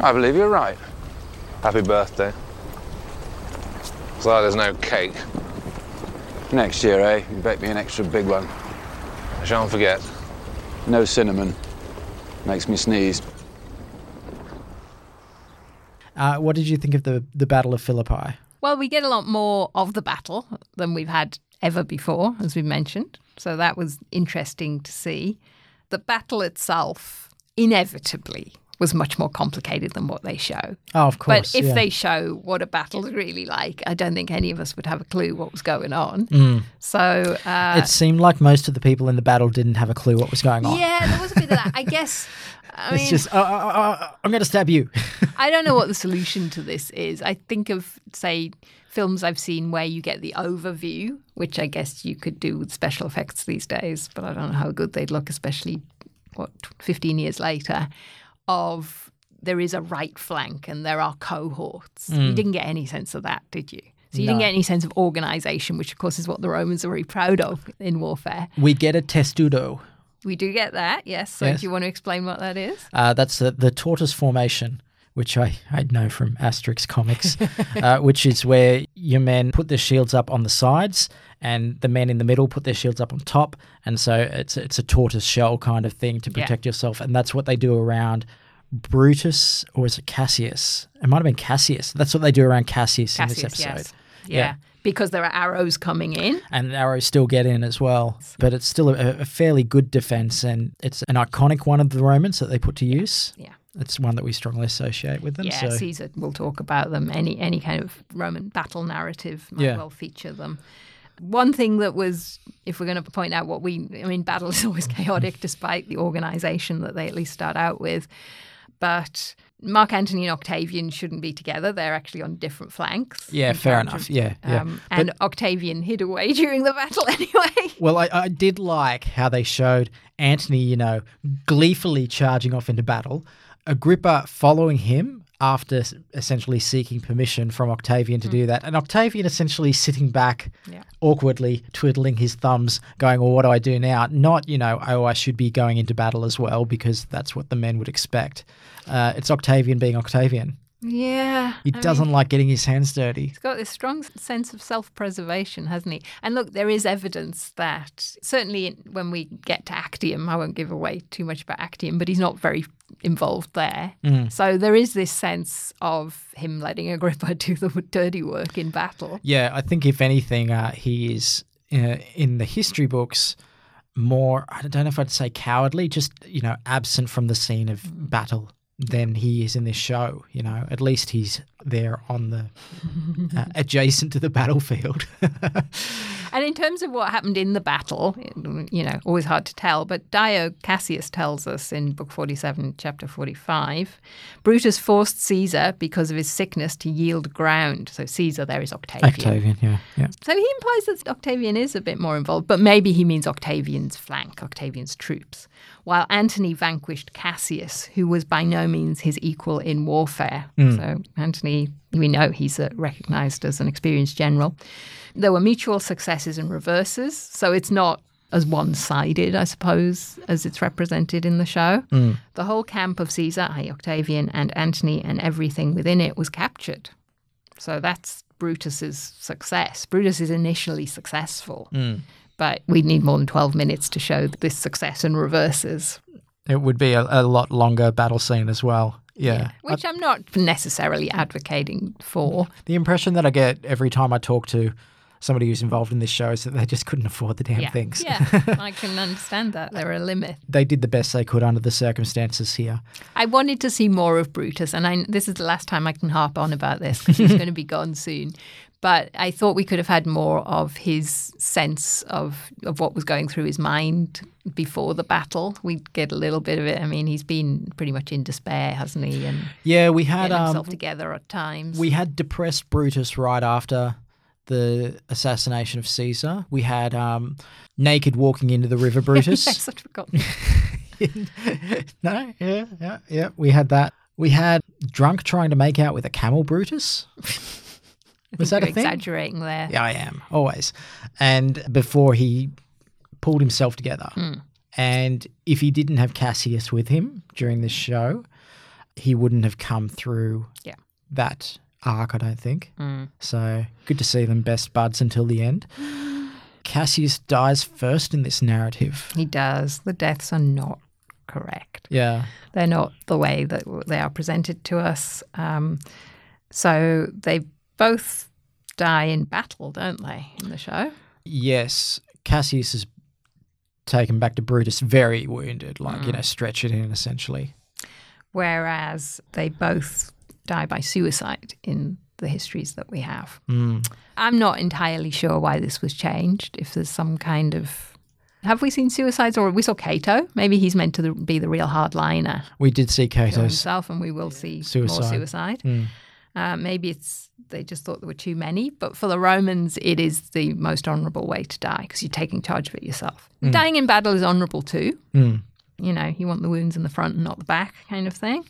I believe you're right. Happy birthday. Sorry there's no cake. Next year, eh? You bake me an extra big one. I shan't forget. No cinnamon. Makes me sneeze. Uh, what did you think of the, the Battle of Philippi? Well, we get a lot more of the battle than we've had ever before, as we mentioned. So that was interesting to see. The battle itself, inevitably, was much more complicated than what they show. Oh, of course. But if yeah. they show what a battle's really like, I don't think any of us would have a clue what was going on. Mm. So uh, it seemed like most of the people in the battle didn't have a clue what was going on. yeah, there was a bit of that. I guess. I it's mean, just, uh, uh, uh, I'm going to stab you. I don't know what the solution to this is. I think of, say, films I've seen where you get the overview, which I guess you could do with special effects these days, but I don't know how good they'd look, especially, what, 15 years later, of there is a right flank and there are cohorts. You Mm. didn't get any sense of that, did you? So you didn't get any sense of organization, which of course is what the Romans are very proud of in warfare. we get a testudo. We do get that, yes. So Yes. do you want to explain what that is? Uh, that's the, the tortoise formation, which I, I know from Asterix comics, uh, which is where your men put their shields up on the sides and the men in the middle put their shields up on top. And so it's, it's a tortoise shell kind of thing to Yeah. protect yourself. And that's what they do around Brutus, or is it Cassius? It might have been Cassius. That's what they do around Cassius, in this episode. yes. Yeah. Because there are arrows coming in. and arrows still get in as well. But it's still a, a fairly good defense, and it's an iconic one of the Romans that they put to use. Yeah. It's one that we strongly associate with them. Yeah, so. Caesar will talk about them. Any any kind of Roman battle narrative might Yeah. well feature them. One thing that was, if we're going to point out what we, I mean, battle is always chaotic despite the organization that they at least start out with. But Mark Antony and Octavian shouldn't be together. They're actually on different flanks. Yeah, fair enough. of- Yeah, yeah. Um, and Octavian hid away during the battle anyway. Well, I, I did like how they showed Antony, you know, gleefully charging off into battle, Agrippa following him after essentially seeking permission from Octavian to do that, and Octavian essentially sitting back Yeah. awkwardly, twiddling his thumbs, going, Well, what do I do now? Not, you know, oh, I should be going into battle as well, because that's what the men would expect. Uh, it's Octavian being Octavian. Yeah. He I doesn't mean- like getting his hands dirty. He's got this strong sense of self preservation, hasn't he? And look, there is evidence that certainly when we get to Actium, I won't give away too much about Actium, but he's not very involved there. Mm. So there is this sense of him letting Agrippa do the dirty work in battle. Yeah, I think if anything, uh, he is uh, in the history books more. I don't know if I'd say cowardly, just you know, absent from the scene of battle than he is in this show. You know, at least he's there on the uh, adjacent to the battlefield. And in terms of what happened in the battle, you know, always hard to tell, but Dio Cassius tells us in Book 47, Chapter 45, Brutus forced Caesar, because of his sickness, to yield ground. So Caesar there is Octavian. Octavian, yeah, yeah. So he implies that Octavian is a bit more involved, but maybe he means Octavian's flank, Octavian's troops. While Antony vanquished Cassius, who was by no means his equal in warfare. Mm. So Antony, we know he's uh, recognized as an experienced general. There were mutual successes and reverses, so it's not as one sided, I suppose, as it's represented in the show. Mm. The whole camp of Caesar, i.e., Octavian, and Antony, and everything within it was captured. So that's Brutus's success. Brutus is initially successful, Mm. But we need more than 12 minutes to show this success and reverses, It would be a, a lot longer battle scene as well. Yeah. which I'm not necessarily advocating for. The impression that I get every time I talk to somebody who's involved in this show is that they just couldn't afford the damn yeah. things. Yeah, I can understand that. There are a limit. they did the best they could under the circumstances here. I wanted to see more of Brutus, and I, this is the last time I can harp on about this because he's going to be gone soon. But I thought we could have had more of his sense of of what was going through his mind before the battle. We get a little bit of it. I mean, he's been pretty much in despair, hasn't he? And Yeah, we had um, himself together at times. we had depressed Brutus right after the assassination of Caesar. We had um, naked walking into the river Brutus. yes, I'd forgotten. no, yeah, yeah, yeah. We had that. We had drunk trying to make out with a camel Brutus. Was that a thing? exaggerating there. Yeah, I am always. And before he pulled himself together, Hmm. and if he didn't have Cassius with him during this show, he wouldn't have come through Yeah. that arc. I don't think. Mm. So good to see them best buds until the end. Cassius dies first in this narrative. He does. The deaths are not correct. Yeah. They're not the way that they are presented to us. Um, so they both die in battle, don't they, in the show? Yes, Cassius is taken back to Brutus very wounded, like, you know, stretch it in essentially. Whereas they both die by suicide in the histories that we have. Mm. I'm not entirely sure why this was changed. If there's some kind of. Have we seen suicides or we saw Cato? Maybe he's meant to be the real hardliner We did see Cato's himself, and we will see suicide. more suicide. Mm. Uh, maybe it's they just thought there were too many, but for the Romans, it is the most honourable way to die because you're taking charge of it yourself. Mm. Dying in battle is honourable too. Mm. You know, you want the wounds in the front and not the back, kind of thing.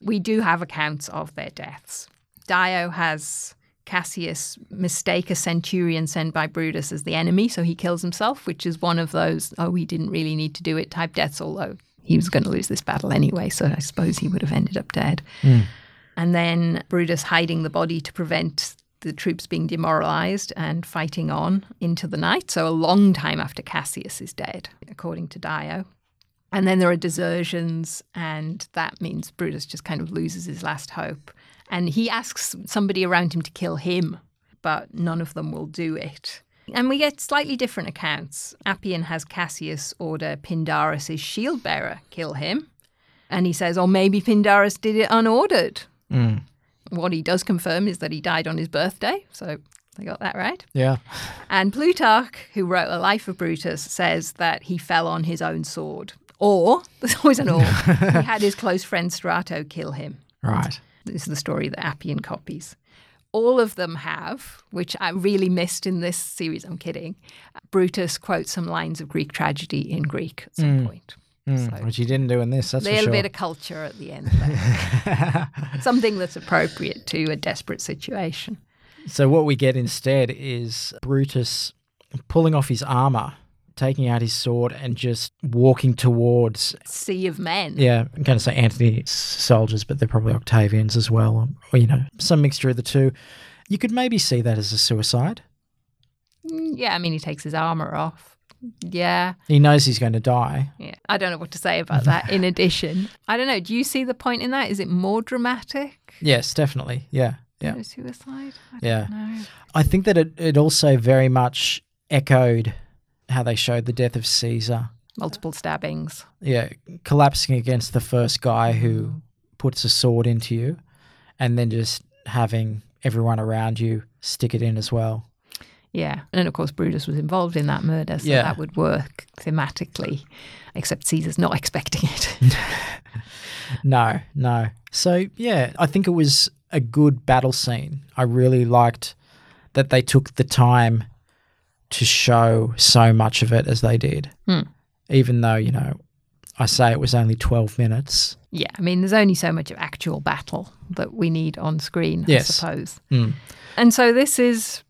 We do have accounts of their deaths. Dio has Cassius mistake a centurion sent by Brutus as the enemy, so he kills himself, which is one of those, oh, we didn't really need to do it type deaths, although he was going to lose this battle anyway, so I suppose he would have ended up dead. Mm. And then Brutus hiding the body to prevent the troops being demoralized and fighting on into the night. So, a long time after Cassius is dead, according to Dio. And then there are desertions, and that means Brutus just kind of loses his last hope. And he asks somebody around him to kill him, but none of them will do it. And we get slightly different accounts. Appian has Cassius order Pindarus' shield bearer kill him. And he says, or maybe Pindarus did it unordered. Mm. What he does confirm is that he died on his birthday. So they got that right. Yeah. And Plutarch, who wrote A Life of Brutus, says that he fell on his own sword. Or, there's always an or, he had his close friend Strato kill him. Right. This is the story that Appian copies. All of them have, which I really missed in this series, I'm kidding. Brutus quotes some lines of Greek tragedy in Greek at some Mm. point. Mm, which he didn't do in this, that's a little sure. bit of culture at the end. Something that's appropriate to a desperate situation. So what we get instead is Brutus pulling off his armor, taking out his sword, and just walking towards. Sea of men. Yeah, I'm going to say Antony's soldiers, but they're probably Octavians as well, or you know, some mixture of the two. You could maybe see that as a suicide. Mm, Yeah, I mean, he takes his armor off. Yeah. He knows he's going to die. Yeah. I don't know what to say about that. In addition, I don't know. Do you see the point in that? Is it more dramatic? Yes, definitely. Yeah, yeah. No suicide? I Yeah. don't know. I think that it, it also very much echoed how they showed the death of Caesar. Multiple stabbings. Yeah, collapsing against the first guy who mm. puts a sword into you and then just having everyone around you stick it in as well. Yeah. And of course, Brutus was involved in that murder, so Yeah. that would work thematically, except Caesar's not expecting it. No, no. So, yeah, I think it was a good battle scene. I really liked that they took the time to show so much of it as they did. Hmm. Even though, you know, I say it was only 12 minutes. yeah. I mean, there's only so much of actual battle that we need on screen, Yes. I suppose. Mm. And so this is.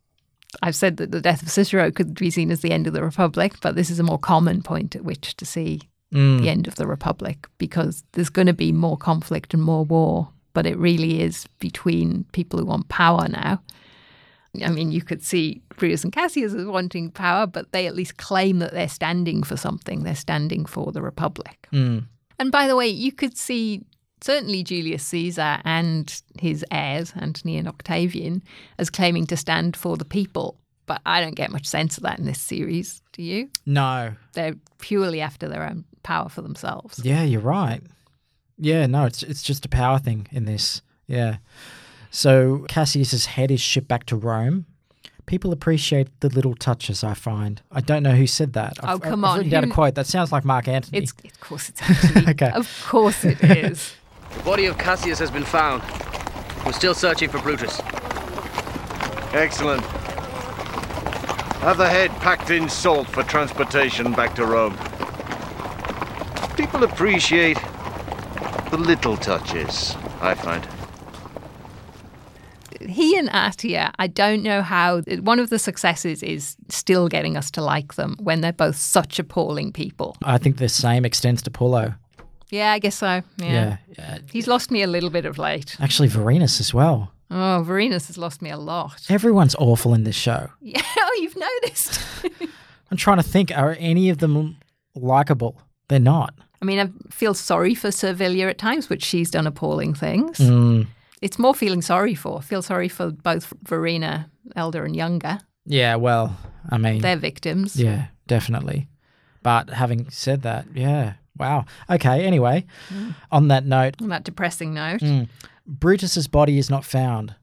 I've said that the death of Cicero could be seen as the end of the Republic, but this is a more common point at which to see Mm. the end of the Republic because there's going to be more conflict and more war, but it really is between people who want power now. I mean, you could see Brutus and Cassius as wanting power, but they at least claim that they're standing for something. They're standing for the Republic. Mm. And by the way, you could see certainly Julius Caesar and his heirs, Antony and Octavian, as claiming to stand for the people. But I don't get much sense of that in this series. Do you? No. They're purely after their own power for themselves. Yeah, you're right. Yeah, no, it's it's just a power thing in this. Yeah. So Cassius's head is shipped back to Rome. People appreciate the little touches. I find. I don't know who said that. Oh, I've, come I've on, written down a quote. That sounds like Mark Antony. It's, of course it's actually. Okay. Of course it is. The body of Cassius has been found. We're still searching for Brutus. Excellent. Have the head packed in salt for transportation back to Rome. People appreciate the little touches, I find. he and Atia, I don't know how. One of the successes is still getting us to like them when they're both such appalling people. I think the same extends to Pullo. Yeah, I guess so. Yeah. Yeah. He's lost me a little bit of late. Actually, Vorenus as well. Oh, Vorenus has lost me a lot. Everyone's awful in this show. Yeah, oh, you've noticed. I'm trying to think. Are any of them likable? They're not. I mean, I feel sorry for Servilia at times, but she's done appalling things. Mm. It's more feeling sorry for. Feel sorry for both Vorena elder and younger. Yeah, well, I mean, They're victims. Yeah, definitely. But having said that, yeah, wow. Okay, anyway, Mm. on that note, On that depressing note. Mm. Brutus's body is not found.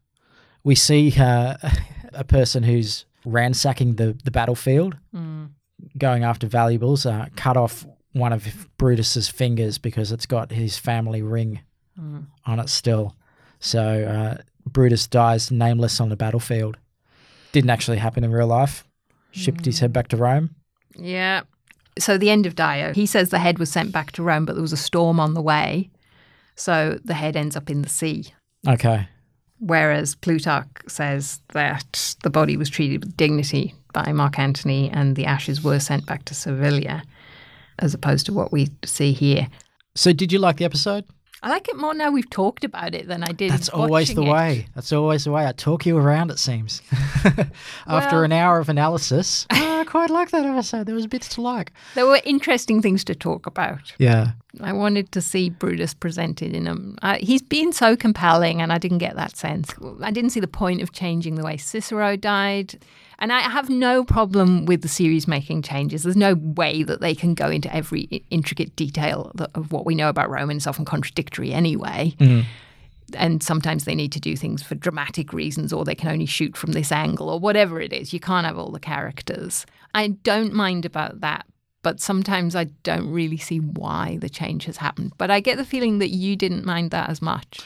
We see uh, a person who's ransacking the, the battlefield, Mm. going after valuables, uh, cut off one of Brutus's fingers because it's got his family ring Mm. on it still. So uh, Brutus dies nameless on the battlefield. Didn't actually happen in real life. Shipped his head back to Rome. Yeah. So the end of Dio, he says the head was sent back to Rome, but there was a storm on the way. So the head ends up in the sea. Okay. Whereas Plutarch says that the body was treated with dignity by Mark Antony and the ashes were sent back to Servilia, as opposed to what we see here. So did you like the episode? I like it more now we've talked about it than I did. That's always the it. way. That's always the way. I talk you around, it seems. After Well- an hour of analysis, I quite like that episode. There was bits to like. There were interesting things to talk about. Yeah. I wanted to see Brutus presented in him. Uh, he's been so compelling, and I didn't get that sense. I didn't see the point of changing the way Cicero died. And I have no problem with the series making changes. There's no way that they can go into every intricate detail of what we know about Rome, and it's often contradictory anyway. Mhm. And sometimes they need to do things for dramatic reasons, or they can only shoot from this angle, or whatever it is. You can't have all the characters. I don't mind about that, but sometimes I don't really see why the change has happened. But I get the feeling that you didn't mind that as much.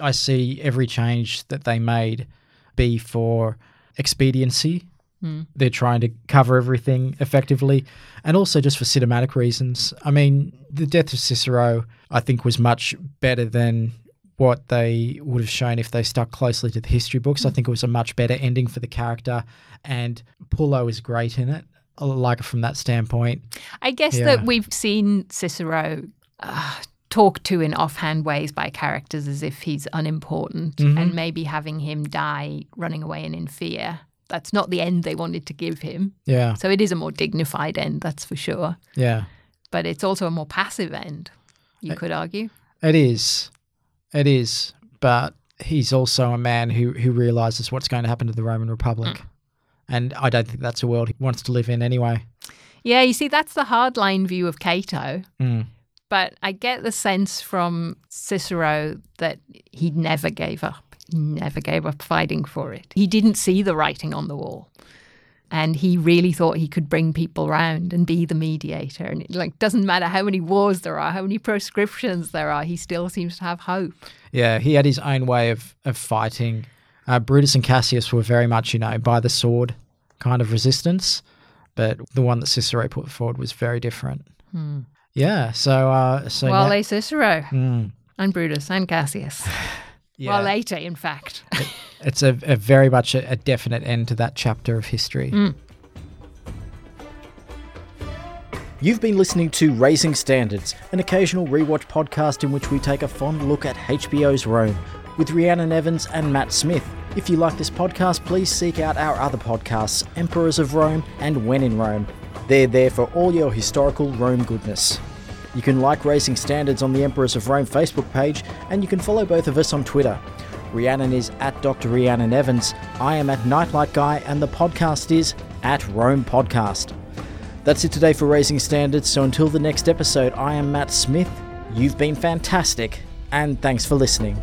I see every change that they made be for expediency. Mm. They're trying to cover everything effectively and also just for cinematic reasons. I mean, the death of Cicero, I think, was much better than what they would have shown if they stuck closely to the history books. I think it was a much better ending for the character, and Pullo is great in it. I like it from that standpoint. I guess Yeah. that we've seen Cicero uh, talked to in offhand ways by characters as if he's unimportant, Mhm. and maybe having him die running away and in fear. That's not the end they wanted to give him. Yeah. So it is a more dignified end, that's for sure. Yeah. But it's also a more passive end, you could argue. It is. It is. But he's also a man who, who realizes what's going to happen to the Roman Republic. And I don't think that's a world he wants to live in anyway. Yeah, you see, that's the hardline view of Cato. Mm. But I get the sense from Cicero that he never gave up. Never gave up fighting for it. He didn't see the writing on the wall. And he really thought he could bring people round and be the mediator. And it like doesn't matter how many wars there are, how many proscriptions there are, he still seems to have hope. Yeah, he had his own way of, of fighting. Uh, Brutus and Cassius were very much, you know, by the sword kind of resistance. But the one that Cicero put forward was very different. Hmm. Yeah, so uh, so well, now- they Cicero Mm. and Brutus and Cassius. Yeah. Well, later, in fact. it's a, a very much a, a definite end to that chapter of history. Mm. You've been listening to Raising Standards, an occasional rewatch podcast in which we take a fond look at HBO's Rome with Rhiannon Evans and Matt Smith. If you like this podcast, please seek out our other podcasts, Emperors of Rome and When in Rome. They're there for all your historical Rome goodness. You can like Raising Standards on the Emperors of Rome Facebook page, and you can follow both of us on Twitter. Rhiannon is at Dr. Rhiannon Evans, I am at Nightlight Guy, and the podcast is at Rome Podcast. That's it today for Raising Standards, so until the next episode, I am Matt Smith. You've been fantastic, and thanks for listening.